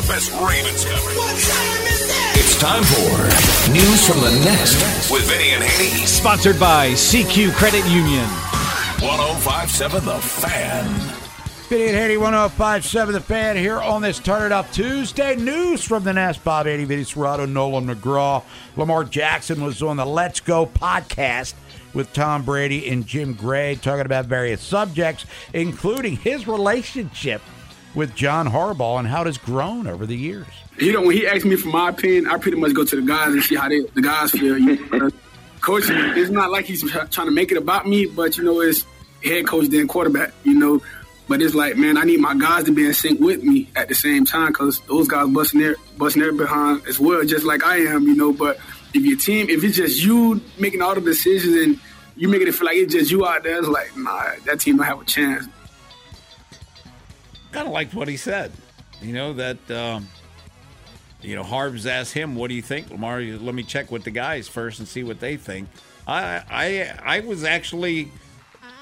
The best Ravens coverage. What time is it? It's time for News from the Nest. With Vinny and Haney. Sponsored by CQ Credit Union. 1057 The Fan. Vinny and Haney, 1057 The Fan here on this Turn It Up Tuesday. News from the Nest. Bob Haney, Vinny Serrato, Nolan McGraw. Lamar Jackson was on the Let's Go podcast with Tom Brady and Jim Gray talking about various subjects, including his relationship with John Harbaugh and how it has grown over the years. You know, when he asked me for my opinion, I pretty much go to the guys and see how they, the guys feel. You know, coaching, it's not like he's trying to make it about me, but you know, it's head coach then quarterback. You know, but it's like, man, I need my guys to be in sync with me at the same time because those guys busting their busting their behind as well, just like I am. You know, but if your team, if it's just you making all the decisions and you making it feel like it's just you out there, it's like, nah, that team don't have a chance. Kind of liked what he said. You know that um, you know Harbs asked him, "What do you think, Lamar? Let me check with the guys first and see what they think." I I I was actually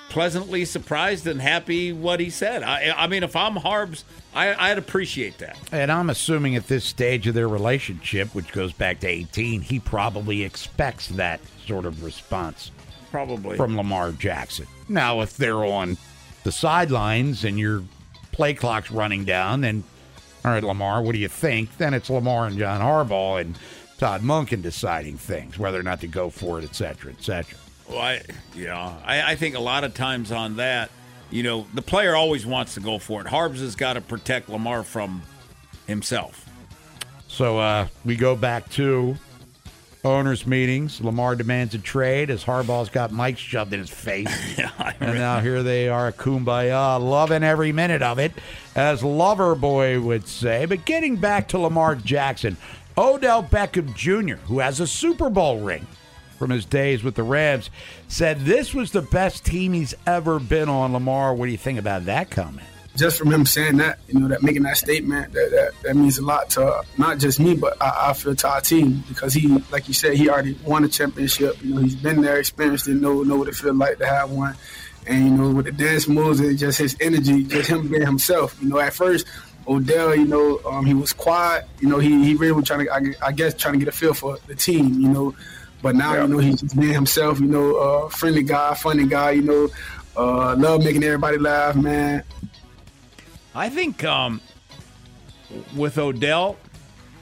pleasantly surprised and happy what he said. I I mean, if I'm Harbs, I, I'd appreciate that. And I'm assuming at this stage of their relationship, which goes back to 18, he probably expects that sort of response Probably from Lamar Jackson. Now, if they're on the sidelines and your play clock's running down, then, all right, Lamar, what do you think? Then it's Lamar and John Harbaugh and Todd Monken deciding things, whether or not to go for it, et cetera, et cetera. Well, I, yeah, I, I think a lot of times on that, you know, the player always wants to go for it. Harbs has got to protect Lamar from himself. So uh, we go back to owners' meetings. Lamar demands a trade as Harbaugh's got Mike shoved in his face. Yeah, And now here they are, kumbaya, loving every minute of it, as Loverboy would say. But getting back to Lamar Jackson, Odell Beckham Jr., who has a Super Bowl ring from his days with the Rams, said this was the best team he's ever been on. Lamar, what do you think about that comment? Just from him saying that, you know, that making that statement, that that, that means a lot to not just me, but I, I feel to our team because he, like you said, he already won a championship. You know, he's been there, experienced it, know know what it feels like to have one. And you know, with the dance moves and just his energy, just him being himself. You know, at first. Odell, you know, um, he was quiet. You know, he, he really was trying to, I, I guess, trying to get a feel for the team. You know, but now you know he's just being himself. You know, uh, friendly guy, funny guy. You know, uh, love making everybody laugh, man. I think um, with Odell,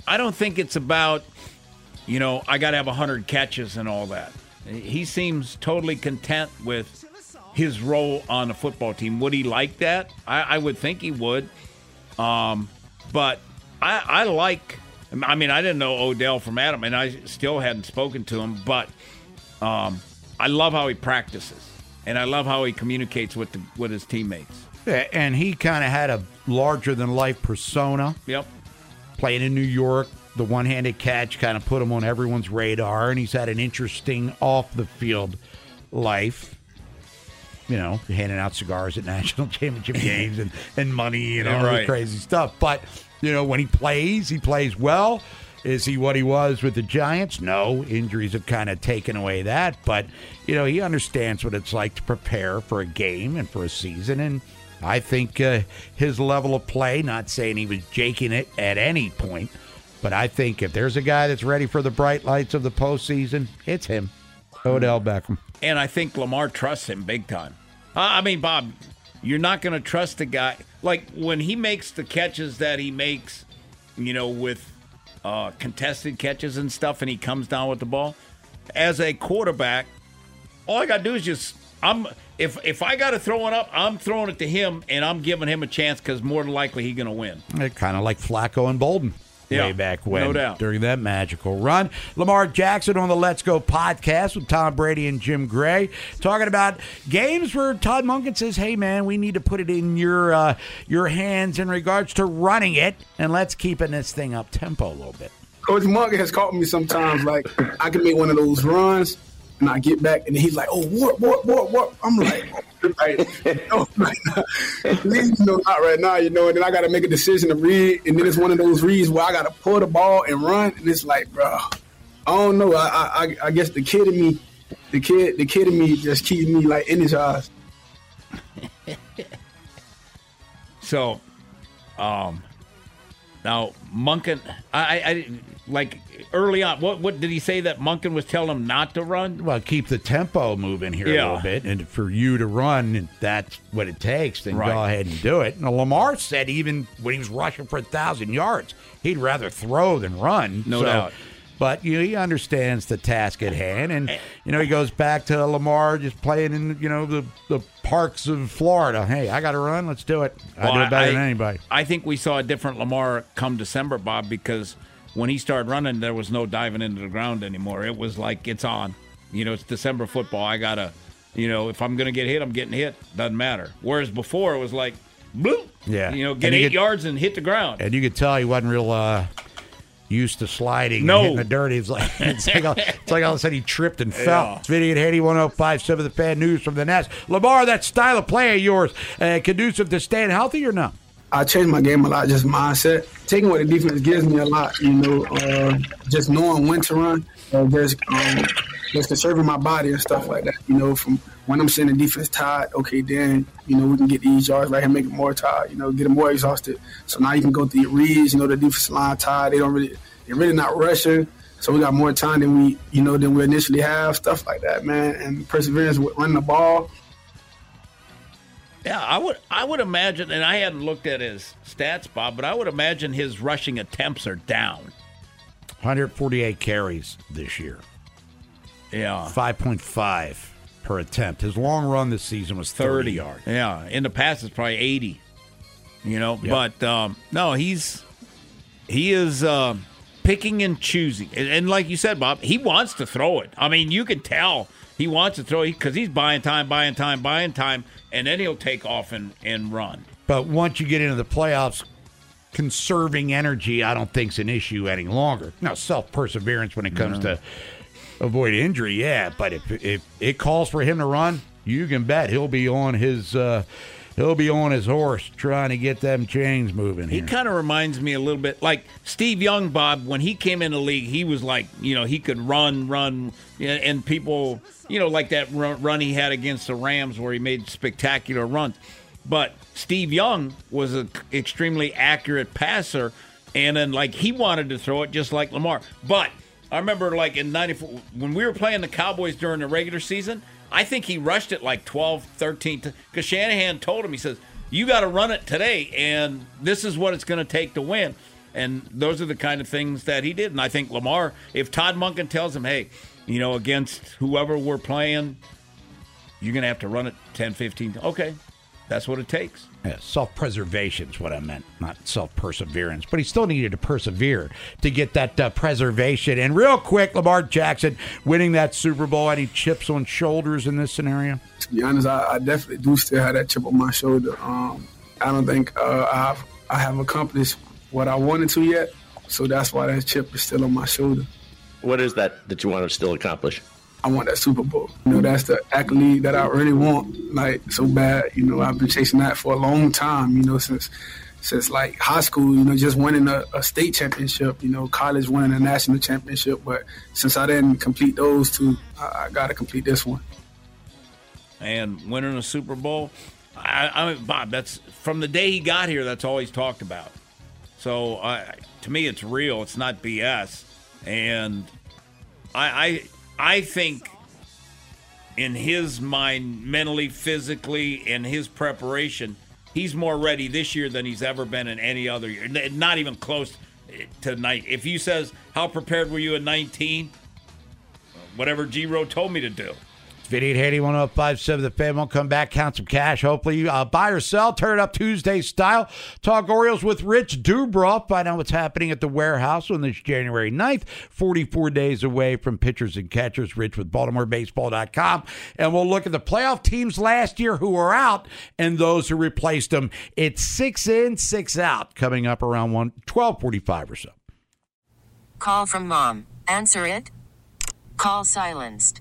I don't think it's about, you know, I got to have 100 catches and all that. He seems totally content with his role on a football team. Would he like that? I, I would think he would. Um, but I, I like, I mean, I didn't know Odell from Adam, and I still hadn't spoken to him, but um, I love how he practices, and I love how he communicates with, the, with his teammates. And he kind of had a larger than life persona. Yep. Playing in New York, the one handed catch kind of put him on everyone's radar, and he's had an interesting off the field life. You know, handing out cigars at national championship games and, and money and Yeah, all the crazy stuff. But, you know, when he plays, he plays well. Is he what he was with the Giants? No. Injuries have kind of taken away that. But, you know, he understands what it's like to prepare for a game and for a season. And I think uh, his level of play, not saying he was jaking it at any point, but I think if there's a guy that's ready for the bright lights of the postseason, it's him, Odell Beckham. And I think Lamar trusts him big time. I mean, Bob, you're not going to trust a guy like when he makes the catches that he makes, you know, with uh, contested catches and stuff, and he comes down with the ball. As a quarterback, all I got to do is just I'm if if I got to throw it up, I'm throwing it to him, and I'm giving him a chance because more than likely he's going to win. Kind of like Flacco and Boldin. Yeah, way back when, no doubt. during that magical run. Lamar Jackson on the Let's Go podcast with Tom Brady and Jim Gray, talking about games where Todd Monken says, "Hey, man, we need to put it in your uh, your hands in regards to running it, and let's keeping this thing up tempo a little bit." Coach Monk has caught me sometimes like I can make one of those runs and I get back and he's like, "Oh, what, what, what, what?" I'm like, like "No, right no, not right now," you know. And then I got to make a decision to read, and then it's one of those reads where I got to pull the ball and run, and it's like, bro, I don't know. I, I, I guess the kid in me, the kid, the kid in me, just keeps me like energized. So, um, now Monken, I, I, like early on. What what did he say that Monken was telling him not to run? Well, keep the tempo moving here Yeah. a little bit, and for you to run, that's what it takes. Then Right. go ahead and do it. Now, Lamar said even when he was rushing for a thousand yards, he'd rather throw than run. No So- doubt. But you know, he understands the task at hand, and you know he goes back to Lamar just playing in you know the the parks of Florida. Hey, I got to run. Let's do it. I do it better I- than anybody. I think we saw a different Lamar come December, Bob, because when he started running, there was no diving into the ground anymore. It was like it's on. You know, it's December football. I gotta, you know, if I'm gonna get hit, I'm getting hit. Doesn't matter. Whereas before, it was like, bloop. Yeah. You know, get you eight get- yards and hit the ground. And you could tell he wasn't real uh, used to sliding No. and hitting the dirt. It's like it's like, all, it's like all of a sudden he tripped and fell. Yeah. It's Vinny and Haney 1057 The Fan News from the Nest. Lamar, that style of play of yours, uh, conducive to staying healthy or no? I changed my game a lot, just mindset. Taking what the defense gives me a lot, you know, uh, just knowing when to run, uh, just um, just conserving my body and stuff like that. You know, from when I'm seeing the defense tired, okay, then you know we can get these yards right here, make it more tired. You know, get them more exhausted. So now you can go through your reads. You know, the defense line tired. They don't really, they're really not rushing. So we got more time than we, you know, than we initially have. Stuff like that, man, and perseverance with running the ball. Yeah, I would I would imagine, and I hadn't looked at his stats, Bob, but I would imagine his rushing attempts are down. 148 carries this year, Yeah. 5.5 per attempt. His long run this season was 30, 30 yards. Yeah, in the past it's probably 80. You know, Yep. but um, no, he's he is um, picking and choosing, and, and like you said, Bob, he wants to throw it. I mean, you can tell he wants to throw it because he's buying time, buying time, buying time, and then he'll take off and, and run. But once you get into the playoffs, conserving energy, I don't think is an issue any longer. Now, self perseverance when it comes to avoid injury, yeah. But if if it calls for him to run, you can bet he'll be on his uh, he'll be on his horse trying to get them chains moving. He kind of reminds me a little bit like Steve Young, Bob. When he came in the league, he was like, you know, he could run, run, and people, you know, like that run he had against the Rams where he made spectacular runs. But Steve Young was an extremely accurate passer, and then like he wanted to throw it just like Lamar. But I remember like in '94 when we were playing the Cowboys during the regular season. I think he rushed it like 12, 13, because Shanahan told him, he says, you got to run it today, and this is what it's going to take to win. And those are the kind of things that he did. And I think Lamar, if Todd Monken tells him, hey, you know, against whoever we're playing, you're going to have to run it 10, 15. Okay, that's what it takes. Yeah, self preservation is what I meant, not self perseverance. But he still needed to persevere to get that uh, preservation. And real quick, Lamar Jackson winning that Super Bowl. Any chips on shoulders in this scenario? to be honest, I, I definitely do still have that chip on my shoulder. Um, I don't think uh, I've I have accomplished what I wanted to yet, so that's why that chip is still on my shoulder. What is that that you want to still accomplish? I want that Super Bowl. You know, that's the accolade that I really want, like so bad. You know, I've been chasing that for a long time. You know, since since like high school. You know, just winning a, a state championship. You know, college winning a national championship. But since I didn't complete those two, I, I got to complete this one. and winning a Super Bowl. I, I mean, Bob, that's from the day he got here. That's all he's talked about. So I to me, it's real. It's not BS. And I, I, I think in his mind, mentally, physically, and his preparation, he's more ready this year than he's ever been in any other year. Not even close eh, to night. If you says how prepared were you at 19, whatever G Row told me to do. Vinny and Haney, 1057 The Fan. Won't come back, count some cash. Hopefully, uh, buy or sell, turn it up Tuesday style. Talk Orioles with Rich Dubroff. Find out what's happening at the warehouse on this January 9th. 44 days away from pitchers and catchers. Rich with BaltimoreBaseball.com. And we'll look at the playoff teams last year who are out and those who replaced them. It's six in, six out coming up around 1, 1245 or so. Call from mom. Answer it. Call silenced.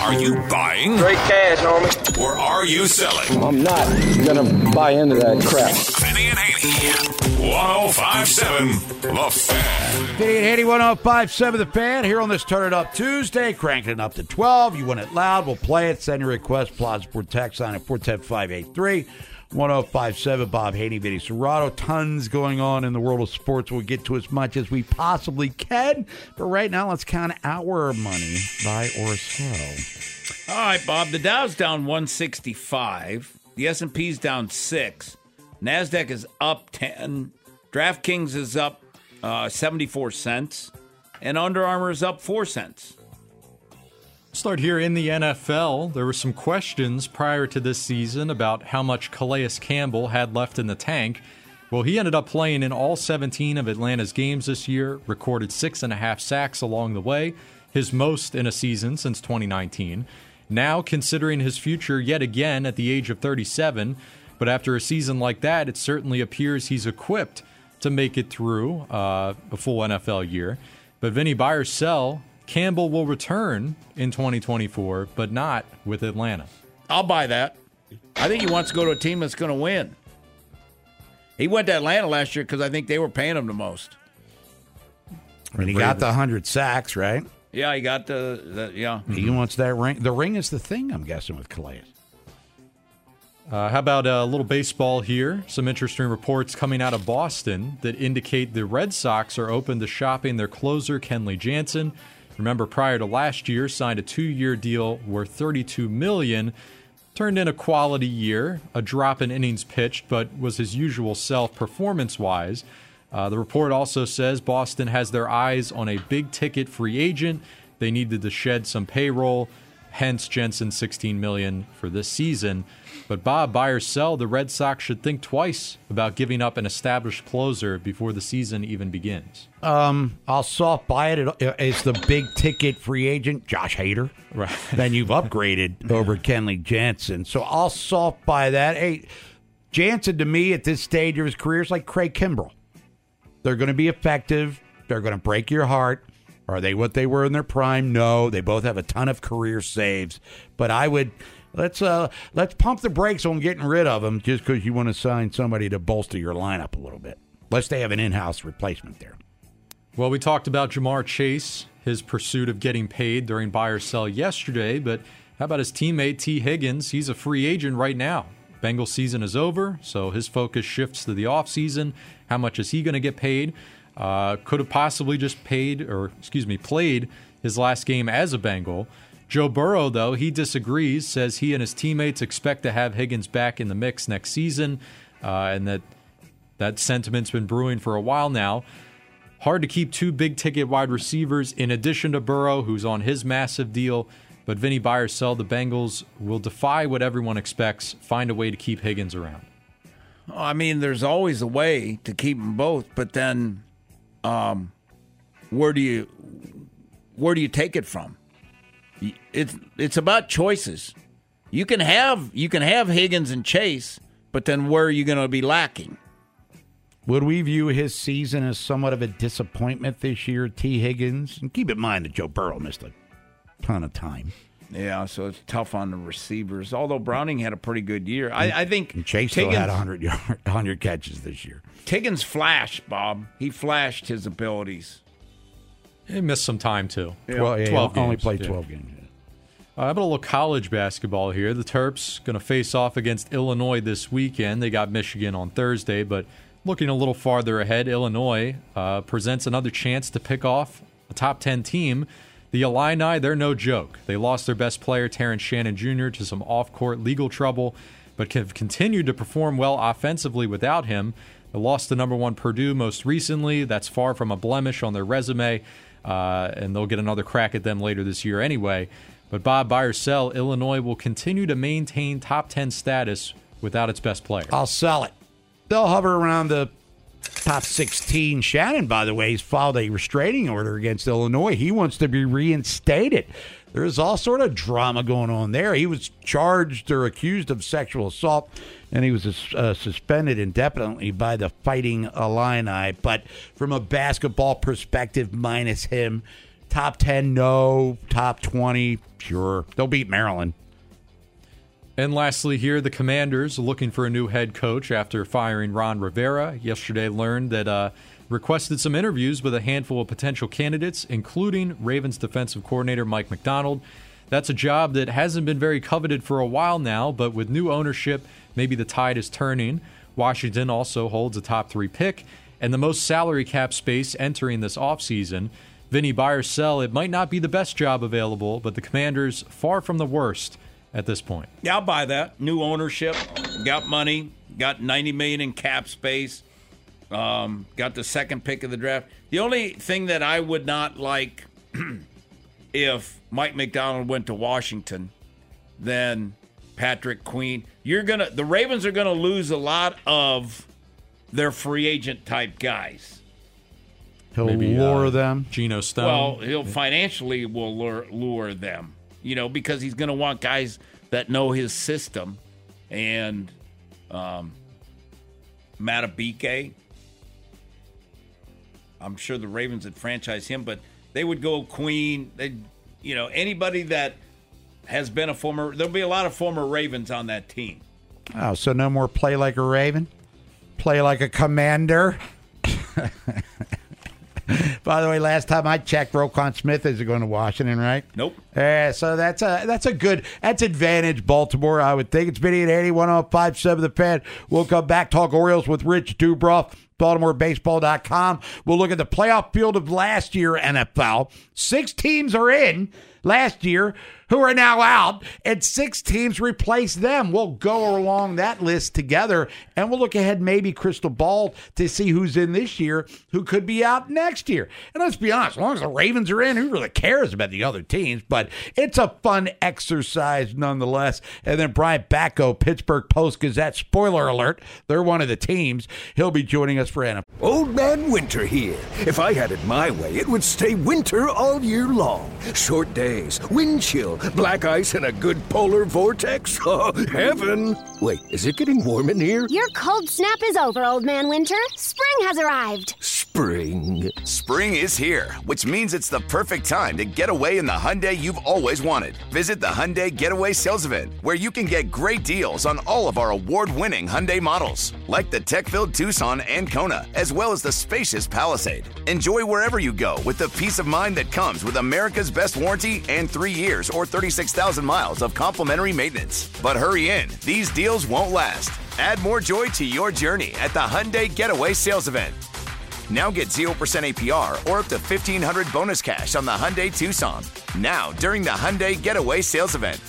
Are you buying? Straight cash, homie. Or are you selling? I'm not gonna buy into that crap. Vinny and Haney. 1057 The Fan. Vinny and Haney, 1057 The Fan, here on this Turn It Up Tuesday, cranking it up to 12. You want it loud, we'll play it. Send your request, Plaza Port text on at 410-583. 1057 Bob Haney, Vinny Serrato. Tons going on in the world of sports. We'll get to as much as we possibly can. But right now, let's count our money, buy or sell. All right, Bob. The Dow's down 165. The S&P's down 6. Nasdaq is up 10. DraftKings is up uh, 74 cents. And Under Armour is up 4 cents. Start here in the NFL. There were some questions prior to this season about how much Calais Campbell had left in the tank. Well, he ended up playing in all 17 of Atlanta's games this year, recorded six and a half sacks along the way, his most in a season since 2019. Now, considering his future yet again at the age of 37, but after a season like that, it certainly appears he's equipped to make it through uh, a full NFL year. But Vinny or sell, Campbell will return in 2024, but not with Atlanta. I'll buy that. I think he wants to go to a team that's going to win. He went to Atlanta last year because I think they were paying him the most. I mean, he got the 100 sacks, right? Yeah, he got the, the yeah. He wants that ring. The ring is the thing, I'm guessing, with Calais. Uh, how about a little baseball here? Some interesting reports coming out of Boston that indicate the Red Sox are open to shopping their closer, Kenley Jansen. Remember, prior to last year, signed a two-year deal worth 32 million. Turned in a quality year, a drop in innings pitched, but was his usual self performance-wise. Uh, the report also says Boston has their eyes on a big-ticket free agent. They needed to shed some payroll, hence Jansen 16 million for this season. But Bob, buy or sell, the Red Sox should think twice about giving up an established closer before the season even begins. Um, I'll soft buy it. It- It's the big ticket free agent, Josh Hader. Right. Then you've upgraded over Kenley Jansen. So I'll soft buy that. Hey, Jansen to me at this stage of his career is like Craig Kimbrel. They're going to be effective. They're going to break your heart. Are they what they were in their prime? No. They both have a ton of career saves. But I would let's uh let's pump the brakes on getting rid of them just because you want to sign somebody to bolster your lineup a little bit. Unless they have an in-house replacement there. Well, we talked about Ja'Marr Chase, his pursuit of getting paid during buy or sell yesterday, but How about his teammate Tee Higgins? He's a free agent right now. Bengals season is over, so his focus shifts to the offseason. How much is he going to get paid? Uh, could have possibly just paid, or excuse me, played his last game as a Bengal. Joe Burrow, though, he disagrees, says he and his teammates expect to have Higgins back in the mix next season, uh, and that that sentiment's been brewing for a while now. Hard to keep two big ticket wide receivers in addition to Burrow, who's on his massive deal. But Vinny buy or sell, the Bengals will defy what everyone expects, find a way to keep Higgins around. I mean, there's always a way to keep them both, but then, um, where do you where do you take it from? It's it's about choices. You can have you can have Higgins and Chase, but then where are you going to be lacking? Would we view his season as somewhat of a disappointment this year, Tee Higgins? And keep in mind that Joe Burrow missed a ton of time. Yeah, so it's tough on the receivers. Although Browning had a pretty good year, I, I think and Chase still had 100, yard, 100 catches this year. Higgins flashed, Bob. He flashed his abilities. He missed some time too. Yeah. Well, yeah, 12 only played 12 games. Uh, how about a little college basketball here? The Terps going to face off against Illinois this weekend. They got Michigan on Thursday, but looking a little farther ahead, Illinois uh, presents another chance to pick off a top 10 team. The Illini, they're no joke. They lost their best player, Terrence Shannon Jr., to some off court legal trouble, but have continued to perform well offensively without him. They lost to number one Purdue most recently. That's far from a blemish on their resume, uh, and they'll get another crack at them later this year anyway. But Bob, buy or sell, Illinois will continue to maintain top 10 status without its best player. I'll sell it. They'll hover around the top 16. Shannon, by the way, has filed a restraining order against Illinois. He wants to be reinstated. There's all sort of drama going on there. He was charged or accused of sexual assault, and he was uh, suspended indefinitely by the Fighting Illini. But from a basketball perspective, minus him, top 10, no. Top 20, sure. They'll beat Maryland. And lastly, here, the Commanders looking for a new head coach after firing Ron Rivera. Yesterday, learned that uh, requested some interviews with a handful of potential candidates, including Ravens defensive coordinator Mike Macdonald. That's a job that hasn't been very coveted for a while now, but with new ownership, maybe the tide is turning. Washington also holds a top three pick and the most salary cap space entering this offseason. Vinny or sell, it might not be the best job available, but the Commanders far from the worst at this point. Yeah, I'll buy that. New ownership, got money, got 90 million in cap space, um, got the second pick of the draft. The only thing that I would not like if Mike Macdonald went to Washington, then Patrick Queen, you're gonna the Ravens are gonna lose a lot of their free agent type guys. He'll Maybe, lure uh, them. Geno Stone. Well, he'll financially will lure, lure them you know, because he's going to want guys that know his system. And um, Madubuike, I'm sure the Ravens would franchise him, but they would go Queen. They, you know, anybody that has been a former. There'll be a lot of former Ravens on that team. Oh, so no more play like a Raven, play like a Commander. By the way, last time I checked, Roquan Smith isn't going to Washington, right? Nope. Yeah, so that's a that's a good that's advantage Baltimore. I would think it's Vinny at eighty one on five the fan. We'll come back talk Orioles with Rich Dubroff. BaltimoreBaseball.com. We'll look at the playoff field of last year NFL. Six teams are in last year who are now out, and six teams replace them. We'll go along that list together, and we'll look ahead, maybe crystal ball, to see who's in this year, who could be out next year. And let's be honest, as long as the Ravens are in, who really cares about the other teams? But it's a fun exercise nonetheless. And then Brian Batko, Pittsburgh Post Gazette, spoiler alert, they're one of the teams. He'll be joining us for. Old Man Winter here. If I had it my way, it would stay winter all year long. Short days, wind chill, black ice, and a good polar vortex. Oh, heaven! Wait, is it getting warm in here? Your cold snap is over, Old Man Winter. Spring has arrived. Spring? spring. Spring is here, which means it's the perfect time to get away in the Hyundai you've always wanted. Visit the Hyundai Getaway Sales Event, where you can get great deals on all of our award-winning Hyundai models, like the tech-filled Tucson and Kona, as well as the spacious Palisade. Enjoy wherever you go with the peace of mind that comes with America's best warranty and three years or 36,000 miles of complimentary maintenance. But hurry in, these deals won't last. Add more joy to your journey at the Hyundai Getaway Sales Event. Now get 0% APR or up to 1500 bonus cash on the Hyundai Tucson. Now, during the Hyundai Getaway Sales Event.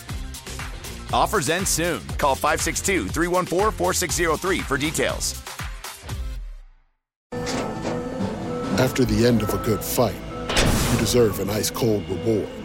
Offers end soon. Call 562 314 4603 for details. After the end of a good fight, you deserve an ice cold reward.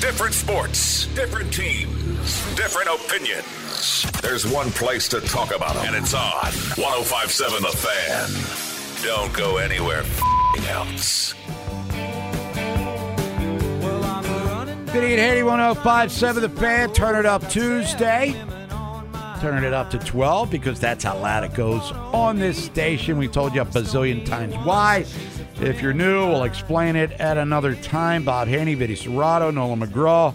Different sports, different teams, different opinions. There's one place to talk about them, and it's on 1057 The Fan. Don't go anywhere else. Vinny and Haney 1057 The Fan. Turn it up Tuesday. Turning it up to 12 because that's how loud it goes on this station. We told you a bazillion times why. If you're new, we'll explain it at another time. Bob Haney, Vinny Serrato, Nolan McGraw,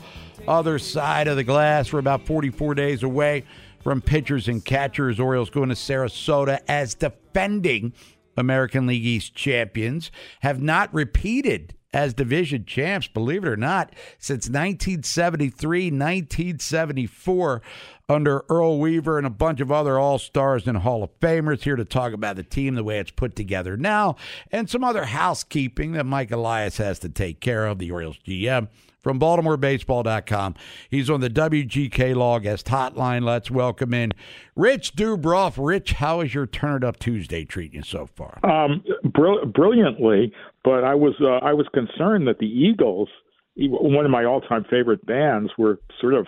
other side of the glass. We're about 44 days away from pitchers and catchers. Orioles going to Sarasota as defending American League East champions, have not repeated as division champs, believe it or not, since 1973, 1974, under Earl Weaver and a bunch of other All Stars and Hall of Famers. Here to talk about the team, the way it's put together now, and some other housekeeping that Mike Elias has to take care of, the Orioles GM. From BaltimoreBaseball.com. He's on the WGK Law Guest Hotline. Let's welcome in Rich Dubroff. Rich, how is your Turn It Up Tuesday treating you so far? Um, brill- brilliantly, but I was uh, I was concerned that the Eagles, one of my all time favorite bands, were sort of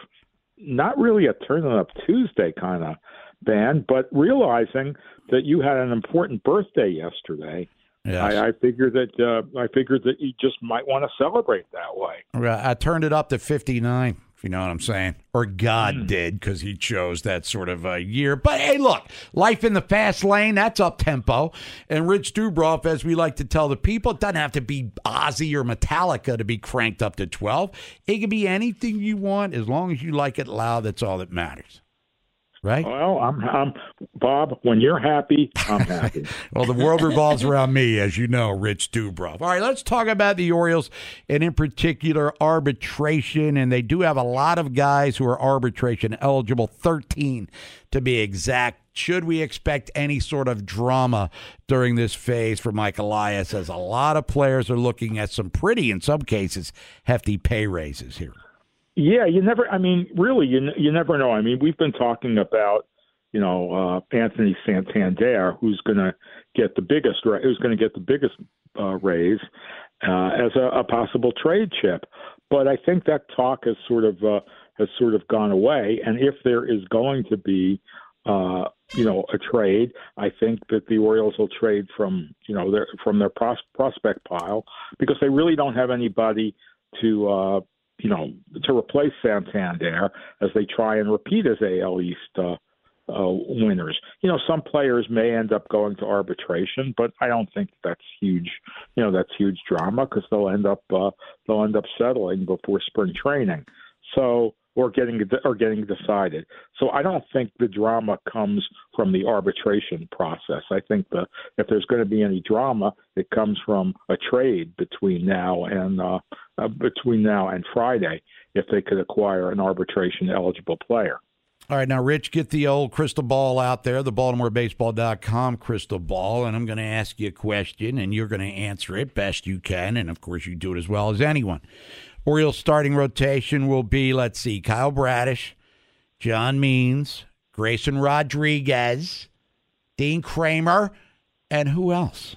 not really a Turn It Up Tuesday kind of band, but realizing that you had an important birthday yesterday. Yes. I, I figured that uh, I figured that you just might want to celebrate that way. I turned it up to 59, if you know what I'm saying. Or God hmm. did, because he chose that sort of a year. But hey, look, life in the fast lane, that's up tempo. And Rich Dubroff, as we like to tell the people, it doesn't have to be Ozzy or Metallica to be cranked up to 12. It can be anything you want as long as you like it loud. That's all that matters. Right? Well, I'm, I'm Bob. When you're happy, I'm happy. Well, the world revolves around me, as you know, Rich Dubroff. All right, let's talk about the Orioles and, in particular, arbitration. And they do have a lot of guys who are arbitration eligible, 13 to be exact. Should we expect any sort of drama during this phase for Mike Elias, as a lot of players are looking at some pretty, in some cases, hefty pay raises here? Yeah, you never. I mean, really, you you never know. I mean, we've been talking about you know uh, Anthony Santander, who's going to get the biggest, who's going to get the biggest uh, raise uh, as a, a possible trade chip. But I think that talk has sort of uh, has sort of gone away. And if there is going to be uh, you know a trade, I think that the Orioles will trade from you know their from their pros- prospect pile because they really don't have anybody to. Uh, you know, to replace Santander as they try and repeat as AL East uh, uh, winners. You know, some players may end up going to arbitration, but I don't think that's huge. You know, that's huge drama because they'll end up uh, they'll end up settling before spring training. So or getting or getting decided. So I don't think the drama comes from the arbitration process. I think the if there's going to be any drama, it comes from a trade between now and uh, uh, between now and Friday if they could acquire an arbitration eligible player. All right, now, Rich, get the old crystal ball out there, the BaltimoreBaseball.com crystal ball, and I'm going to ask you a question, and you're going to answer it best you can. And of course, you do it as well as anyone. Orioles starting rotation will be, let's see, Kyle Bradish, John Means, Grayson Rodriguez, Dean Kremer, and who else?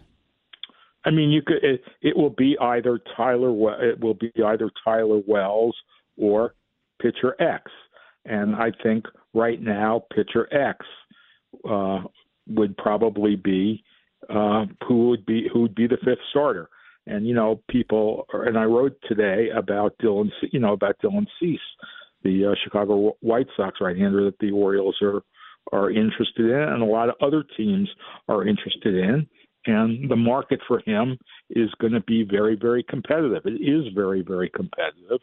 I mean, you could. It, it will be either Tyler. It will be either Tyler Wells or pitcher X, and I think right now pitcher X uh, would probably be uh, who would be who would be the fifth starter. And you know, people, Are, and I wrote today about Dylan, you know, about Dylan Cease, the uh, Chicago White Sox right-hander that the Orioles are are interested in, and a lot of other teams are interested in. And the market for him is going to be very, very competitive. It is very, very competitive,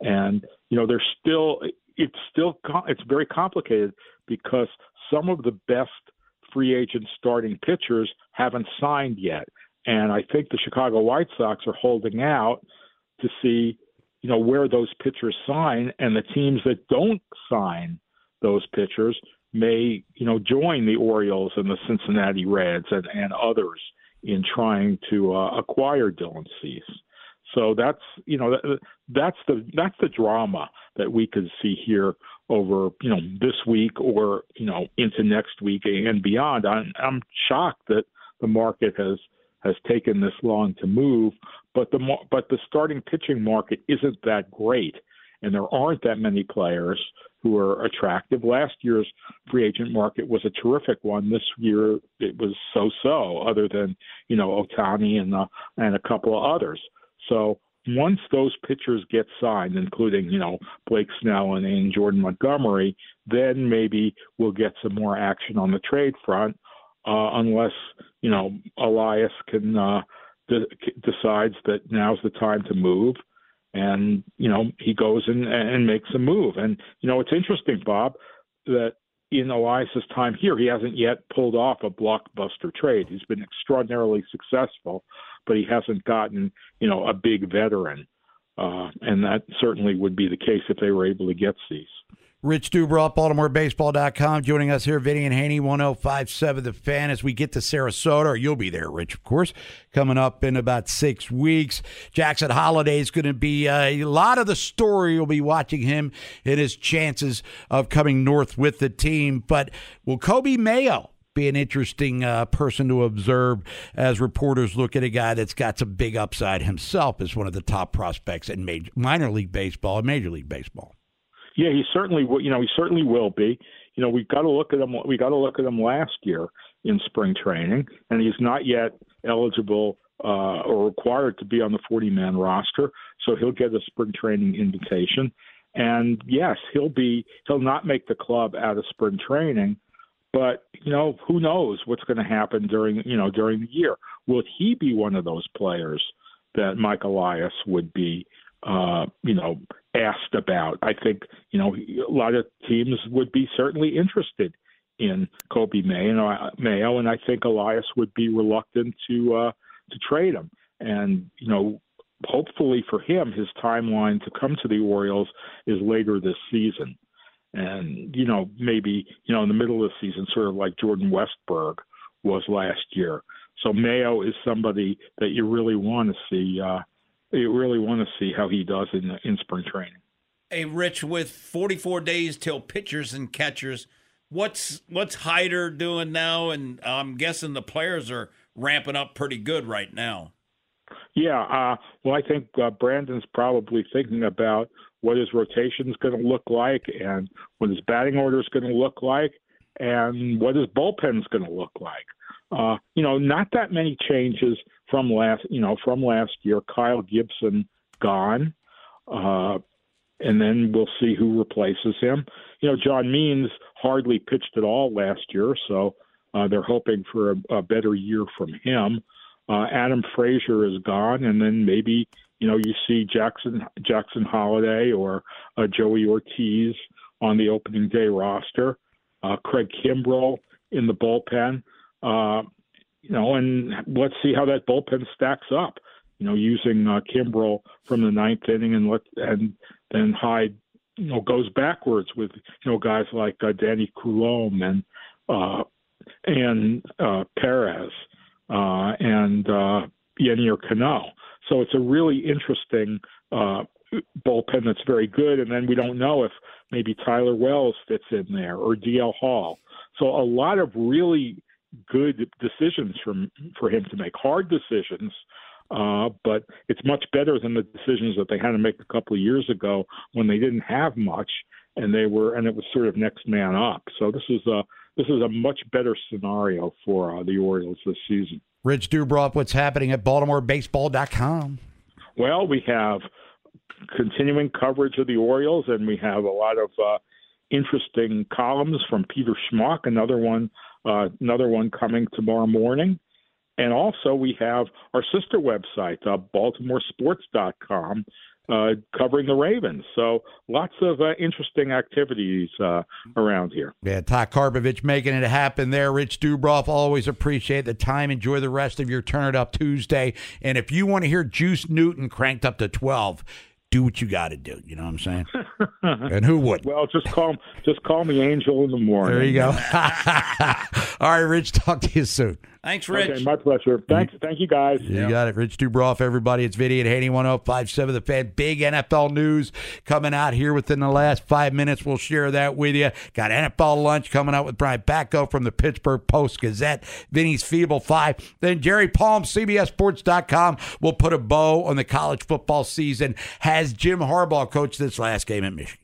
and you know, there's still it's still it's very complicated because some of the best free agent starting pitchers haven't signed yet. And I think the Chicago White Sox are holding out to see, you know, where those pitchers sign, and the teams that don't sign those pitchers may, you know, join the Orioles and the Cincinnati Reds and, and others in trying to uh, acquire Dylan Cease. So that's you know that, that's the that's the drama that we could see here over you know this week or you know into next week and beyond. I'm, I'm shocked that the market has has taken this long to move, but the but the starting pitching market isn't that great, and there aren't that many players who are attractive. Last year's free agent market was a terrific one. This year it was so-so, other than you know Ohtani and uh, and a couple of others. So once those pitchers get signed, including you know Blake Snell and, and Jordan Montgomery, then maybe we'll get some more action on the trade front uh, unless you know Elias can uh, de- decides that now's the time to move, and you know he goes and and makes a move. And you know it's interesting, Bob, that in Elias's time here, he hasn't yet pulled off a blockbuster trade. He's been extraordinarily successful, but he hasn't gotten you know a big veteran. Uh, and that certainly would be the case if they were able to get Cease. Rich Dubroff, BaltimoreBaseball.com, joining us here, Vinny and Haney, 1057 The Fan, as we get to Sarasota, or you'll be there, Rich, of course, coming up in about six weeks. Jackson Holliday is going to be uh, a lot of the story. You'll be watching him and his chances of coming north with the team. But will Coby Mayo be an interesting uh, person to observe as reporters look at a guy that's got some big upside himself as one of the top prospects in major, minor league baseball and major league baseball? Yeah, he certainly will. You know, he certainly will be. You know, we've got to look at him. We got to look at him last year in spring training, and he's not yet eligible uh, or required to be on the 40-man roster. So he'll get a spring training invitation, and yes, he'll be. He'll not make the club out of spring training, but you know, who knows what's going to happen during you know during the year? Will he be one of those players that Mike Elias would be? Uh, you know, asked about. I think you know a lot of teams would be certainly interested in Coby Mayo, Mayo, and I think Elias would be reluctant to uh, to trade him. And you know, hopefully for him, his timeline to come to the Orioles is later this season. And you know, maybe you know in the middle of the season, sort of like Jordan Westburg was last year. So Mayo is somebody that you really want to see uh, you really want to see how he does in in spring training. Hey, Rich, with 44 days till pitchers and catchers, what's what's Hyder doing now? And I'm guessing the players are ramping up pretty good right now. Yeah, uh, well, I think uh, Brandon's probably thinking about what his rotation is going to look like, and what his batting order is going to look like, and what his bullpen is going to look like. Uh, you know, not that many changes from last, you know, from last year. Kyle Gibson gone, uh, and then we'll see who replaces him. You know, John Means hardly pitched at all last year, so uh, they're hoping for a, a better year from him. Uh, Adam Frazier is gone, and then maybe you know, you see Jackson Jackson Holliday or uh, Joey Ortiz on the opening day roster, uh, Craig Kimbrel in the bullpen. Uh, you know, and let's see how that bullpen stacks up. You know, using uh, Kimbrel from the ninth inning and let and then Hyde, you know, goes backwards with you know guys like uh, Danny Coulombe and uh, and uh, Perez uh, and uh, Yennier Cano. So it's a really interesting uh, bullpen that's very good. And then we don't know if maybe Tyler Wells fits in there or DL Hall. So a lot of really good decisions from for him to make, hard decisions. Uh, but it's much better than the decisions that they had to make a couple of years ago when they didn't have much and they were and it was sort of next man up. So this is a this is a much better scenario for uh, the Orioles this season. Rich Dubroff, what's happening at BaltimoreBaseball.com? Well, we have continuing coverage of the Orioles, and we have a lot of uh, interesting columns from Peter Schmuck. Another one, uh, another one coming tomorrow morning, and also we have our sister website, uh, BaltimoreSports.com, uh, covering the Ravens. So lots of uh, interesting activities uh, around here. Yeah, Todd Karpovich making it happen there. Rich Dubroff, always appreciate the time. Enjoy the rest of your Turn It Up Tuesday. And if you want to hear Juice Newton cranked up to 12, do what you got to do. You know what I'm saying? and who would? Well, just call just call me Angel in the morning. There you go. All right, Rich. Talk to you soon. Thanks, Rich. Okay, my pleasure. Thanks, thank you guys. You got it. Rich Dubroff, everybody. It's Vinny at Haney 1057 The Fan. Big NFL news coming out here within the last five minutes. We'll share that with you. Got NFL lunch coming out with Brian Batko from the Pittsburgh Post Gazette. Vinny's Feeble Five. Then Jerry Palm, CBSSports.com, will put a bow on the college football season. Has Jim Harbaugh coached this last game at Michigan?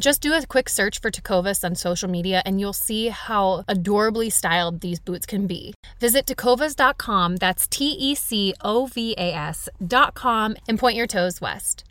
Just do a quick search for Tecovas on social media and you'll see how adorably styled these boots can be. Visit tecovas.com, that's T E C O V A S.com, and point your toes west.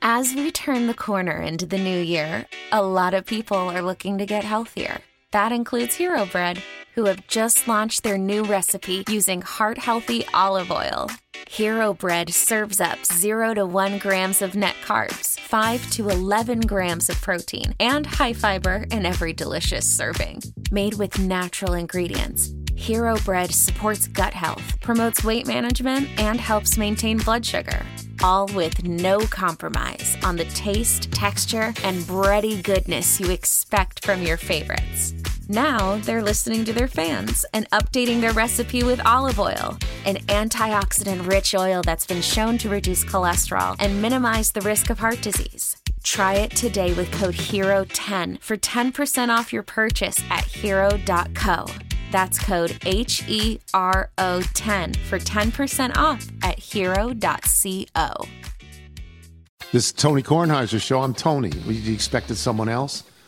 As we turn the corner into the new year, a lot of people are looking to get healthier. That includes Hero Bread, who have just launched their new recipe using heart healthy olive oil. Hero Bread serves up 0 to 1 grams of net carbs, 5 to 11 grams of protein, and high fiber in every delicious serving. Made with natural ingredients, Hero Bread supports gut health, promotes weight management, and helps maintain blood sugar. All with no compromise on the taste, texture, and bready goodness you expect from your favorites. Now they're listening to their fans and updating their recipe with olive oil, an antioxidant rich oil that's been shown to reduce cholesterol and minimize the risk of heart disease. Try it today with code HERO10 for 10% off your purchase at hero.co. That's code H E R O 10 for 10% off at hero.co. This is Tony Kornheiser's show. I'm Tony. You expected someone else?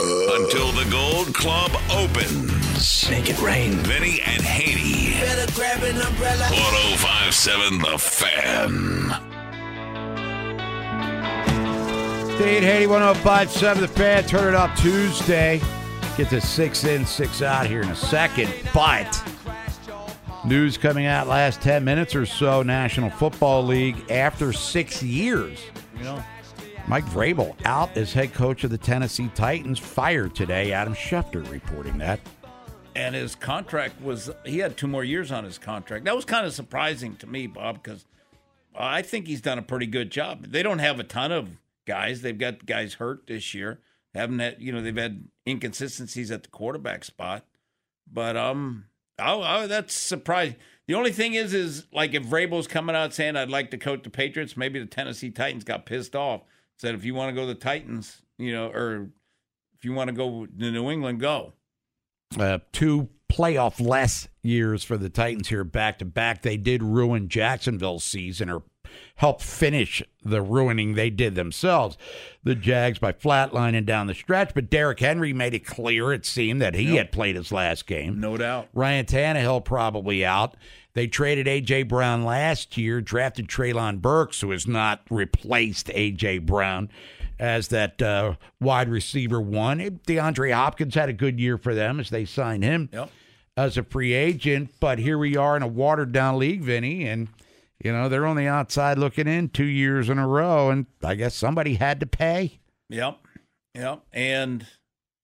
Until the Gold Club opens. Make it rain. Vinny and Haney. Better grab an umbrella. 1057 The Fan. Dade Haney 1057 The Fan. Turn it up Tuesday. Get to six in, six out here in a second. But News coming out last 10 minutes or so National Football League after six years. You know, Mike Vrabel out as head coach of the Tennessee Titans, fired today. Adam Schefter reporting that. and his contract was he had two more years on his contract. That was kind of surprising to me, Bob, because I think he's done a pretty good job. They don't have a ton of guys. They've got guys hurt this year. Haven't had you know they've had inconsistencies at the quarterback spot, but um, oh, oh that's surprising. The only thing is, is like if Vrabel's coming out saying I'd like to coach the Patriots, maybe the Tennessee Titans got pissed off. Said if you want to go to the Titans, you know, or if you want to go to New England, go. Uh, two playoff less years for the Titans here back to back. They did ruin Jacksonville's season or help finish the ruining they did themselves. The Jags by flatlining down the stretch, but Derrick Henry made it clear, it seemed, that he Yep. had played his last game. No doubt. Ryan Tannehill probably out. They traded A.J. Brown last year, drafted Treylon Burks, who has not replaced A.J. Brown as that uh, wide receiver one. DeAndre Hopkins had a good year for them as they signed him Yep. as a free agent. But here we are in a watered down league, Vinny, and you know they're on the outside looking in two years in a row, and I guess somebody had to pay. Yep. Yep. And,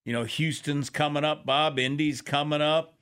you know, Houston's coming up, Bob. Indy's coming up,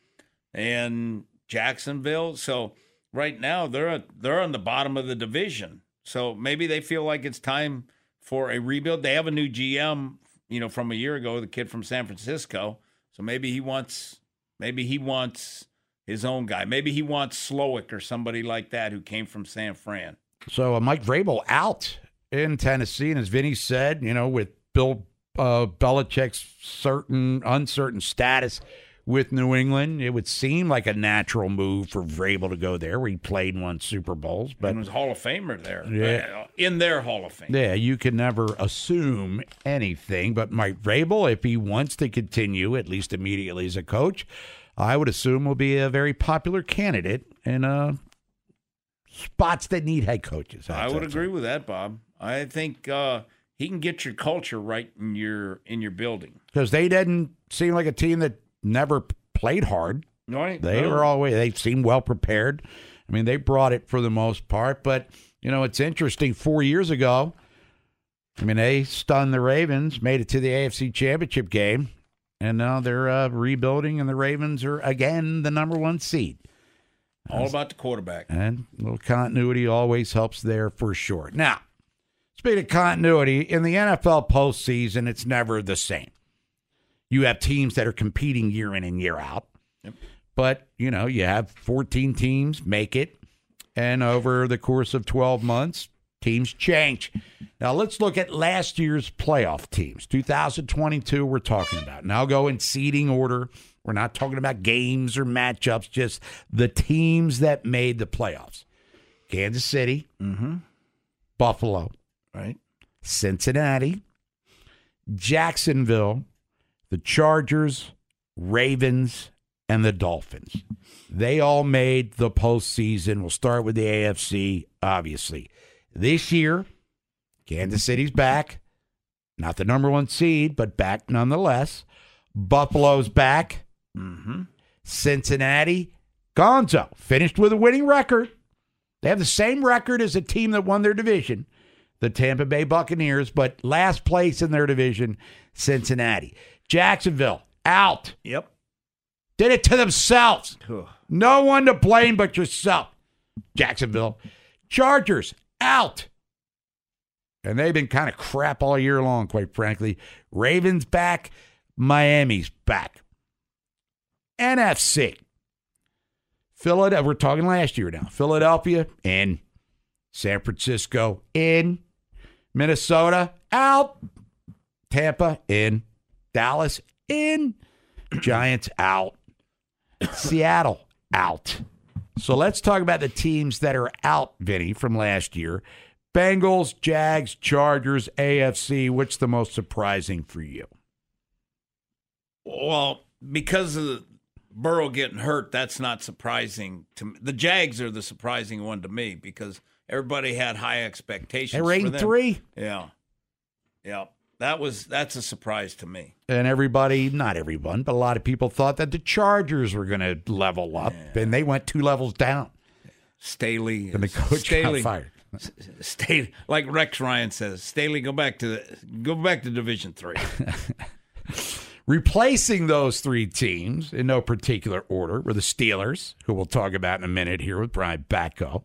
and Jacksonville. So right now they're at, they're on the bottom of the division. So maybe they feel like it's time for a rebuild. They have a new GM, you know, from a year ago, the kid from San Francisco. So maybe he wants maybe he wants his own guy. Maybe he wants Slowik or somebody like that who came from San Fran. So uh, Mike Vrabel out in Tennessee, and as Vinny said, you know, with Bill uh, Belichick's certain uncertain status with New England, it would seem like a natural move for Vrabel to go there, where he played one Super Bowls. But and was Hall of Famer there. Yeah. In their Hall of Fame. yeah, you can never assume anything. But Mike Vrabel, if he wants to continue, at least immediately as a coach, I would assume will be a very popular candidate in uh, spots that need head coaches. I would agree with that, Bob. I think uh, he can get your culture right in your in your building. because they didn't seem like a team that never played hard. Right? They No. were always they seemed well prepared. I mean, they brought it for the most part. But you know, it's interesting. Four years ago, I mean, they stunned the Ravens, made it to the AFC Championship game, and now they're uh, rebuilding, and the Ravens are again the number one seed. all about the quarterback. And a little continuity always helps there for sure. Now, speaking of continuity, in the NFL postseason, it's never the same. You have teams that are competing year in and year out. But, you know, you have 14 teams make it. And over the course of 12 months, teams change. Now, let's look at last year's playoff teams. 2022, we're talking about. Now, go in seeding order. We're not talking about games or matchups, just the teams that made the playoffs Kansas City, mhm. Buffalo, Right. Cincinnati, Jacksonville, the Chargers, Ravens, and the Dolphins. They all made the postseason. We'll start with the AFC, obviously. This year, Kansas City's back. Not the number one seed, but back nonetheless. Buffalo's back. Mm-hmm. Cincinnati, Gonzo, finished with a winning record. They have the same record as a team that won their division, the Tampa Bay Buccaneers, but last place in their division, Cincinnati. Jacksonville, out. Yep. Did it to themselves. No one to blame but yourself. Jacksonville. Chargers, out. And they've been kind of crap all year long, quite frankly. Ravens back. Miami's back. NFC. Philadelphia, we're talking last year now. Philadelphia in. San Francisco in. Minnesota out. Tampa in. Dallas in. Giants out. Seattle out. So let's talk about the teams that are out, Vinny, from last year. Bengals, Jags, Chargers, AFC. What's the most surprising for you? Well, because of Burrow getting hurt, that's not surprising to me. The Jags are the surprising one to me because everybody had high expectations. They were eight for and them. three. Yeah, yeah. That was that's a surprise to me. And everybody, not everyone, but a lot of people thought that the Chargers were going to level up, and they went two levels down. Staley And the coach Staley, got fired. Staley, like Rex Ryan says, Staley, go back to the, go back to Division Three. Replacing those three teams in no particular order were the Steelers, who we'll talk about in a minute here with Brian Batko,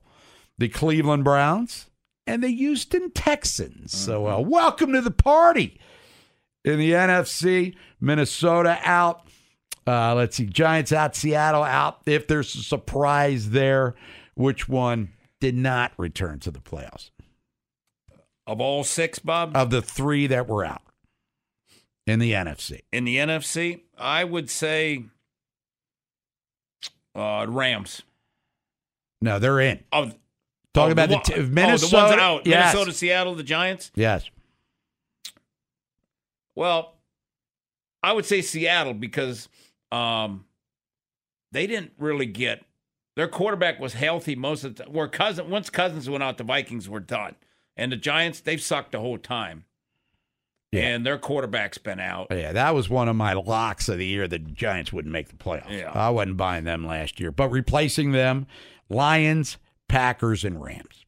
the Cleveland Browns, and the Houston Texans. So, uh, welcome to the party. In the NFC, Minnesota out. Uh, let's see, Giants out, Seattle out. If there's a surprise there, which one did not return to the playoffs? of all six, Bob, Of the three that were out in the NFC. in the NFC, I would say uh, Rams. No, they're in. Oh, Talking oh, about the, one- t- oh, Minnesota. the ones out. Yes. Minnesota, Seattle, the Giants. Yes. Well, I would say Seattle because um, they didn't really get their quarterback was healthy most of the time. Where cousin once Cousins went out, the Vikings were done, and the Giants they've sucked the whole time. Yeah. And their quarterback's been out. Yeah, that was one of my locks of the year. The Giants wouldn't make the playoffs. Yeah. I wasn't buying them last year, but replacing them, Lions, Packers, and Rams.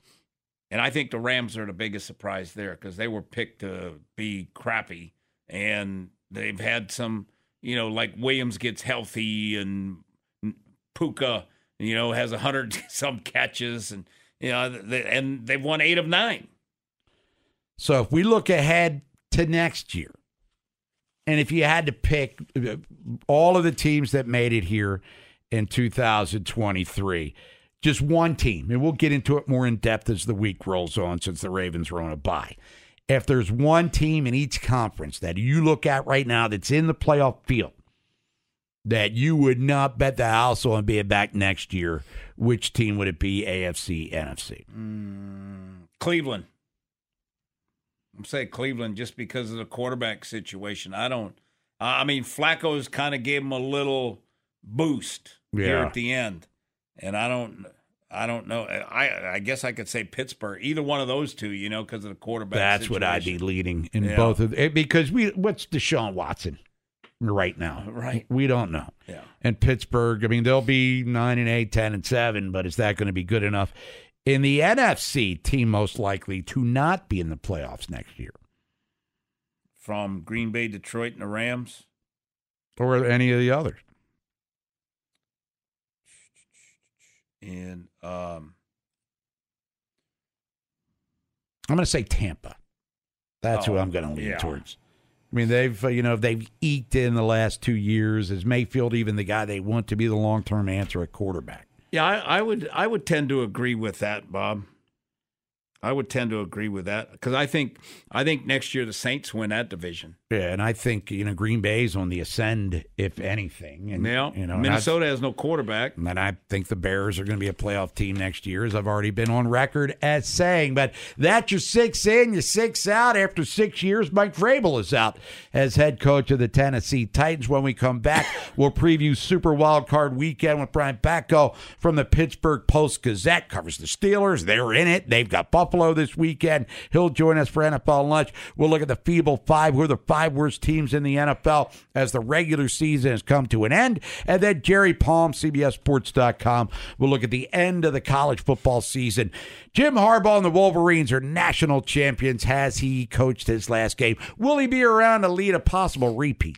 And I think the Rams are the biggest surprise there because they were picked to be crappy, and they've had some, you know, like Williams gets healthy and Puka, you know, has a hundred some catches, and you know, they, and they've won eight of nine. So if we look ahead to next year, and if you had to pick uh, all of the teams that made it here in 2023, just one team, and we'll get into it more in depth as the week rolls on since the Ravens are on a bye. If there's one team in each conference that you look at right now that's in the playoff field that you would not bet the house on being back next year, which team would it be? AFC, NFC? Mm, Cleveland. I'm saying Cleveland just because of the quarterback situation. I don't. I mean, Flacco's kind of gave him a little boost here at the end, and I don't. I don't know. I I guess I could say Pittsburgh. Either one of those two, you know, because of the quarterback. That's what I'd be leading in Yeah. both of eh, because we what's Deshaun Watson right now? Right. We don't know. Yeah. And Pittsburgh, I mean, they'll be nine and eight, 10 and seven, but is that going to be good enough? In the NFC, team most likely to not be in the playoffs next year. from Green Bay, Detroit, and the Rams. Or any of the others. And um, I'm going to say Tampa. That's who Oh, I'm going to lean yeah. towards. I mean, they've uh, you know they've eked in the last two years. Is Mayfield even the guy they want to be the long term answer at quarterback? yeah, I, I would I would tend to agree with that, Bob. I would tend to agree with that because I think I think next year the Saints win that division. Yeah, and I think you know Green Bay's on the ascend, if anything. And Yeah, you know, I- Minnesota has no quarterback. And I think the Bears are going to be a playoff team next year, as I've already been on record as saying. But that's your six in, your six out. After six years, Mike Vrabel is out as head coach of the Tennessee Titans. When we come back, we'll preview Super Wild Card Weekend with Brian Batko from the Pittsburgh Post Gazette. Covers the Steelers. They're in it. They've got Buffalo this weekend. He'll join us for NFL Lunch. We'll look at the feeble five. Who are the five worst teams in the NFL as the regular season has come to an end. And then Jerry Palm, CBSSports.com. We'll look at the end of the college football season. Jim Harbaugh and the Wolverines are national champions. Has he coached his last game? Will he be around to lead a possible repeat?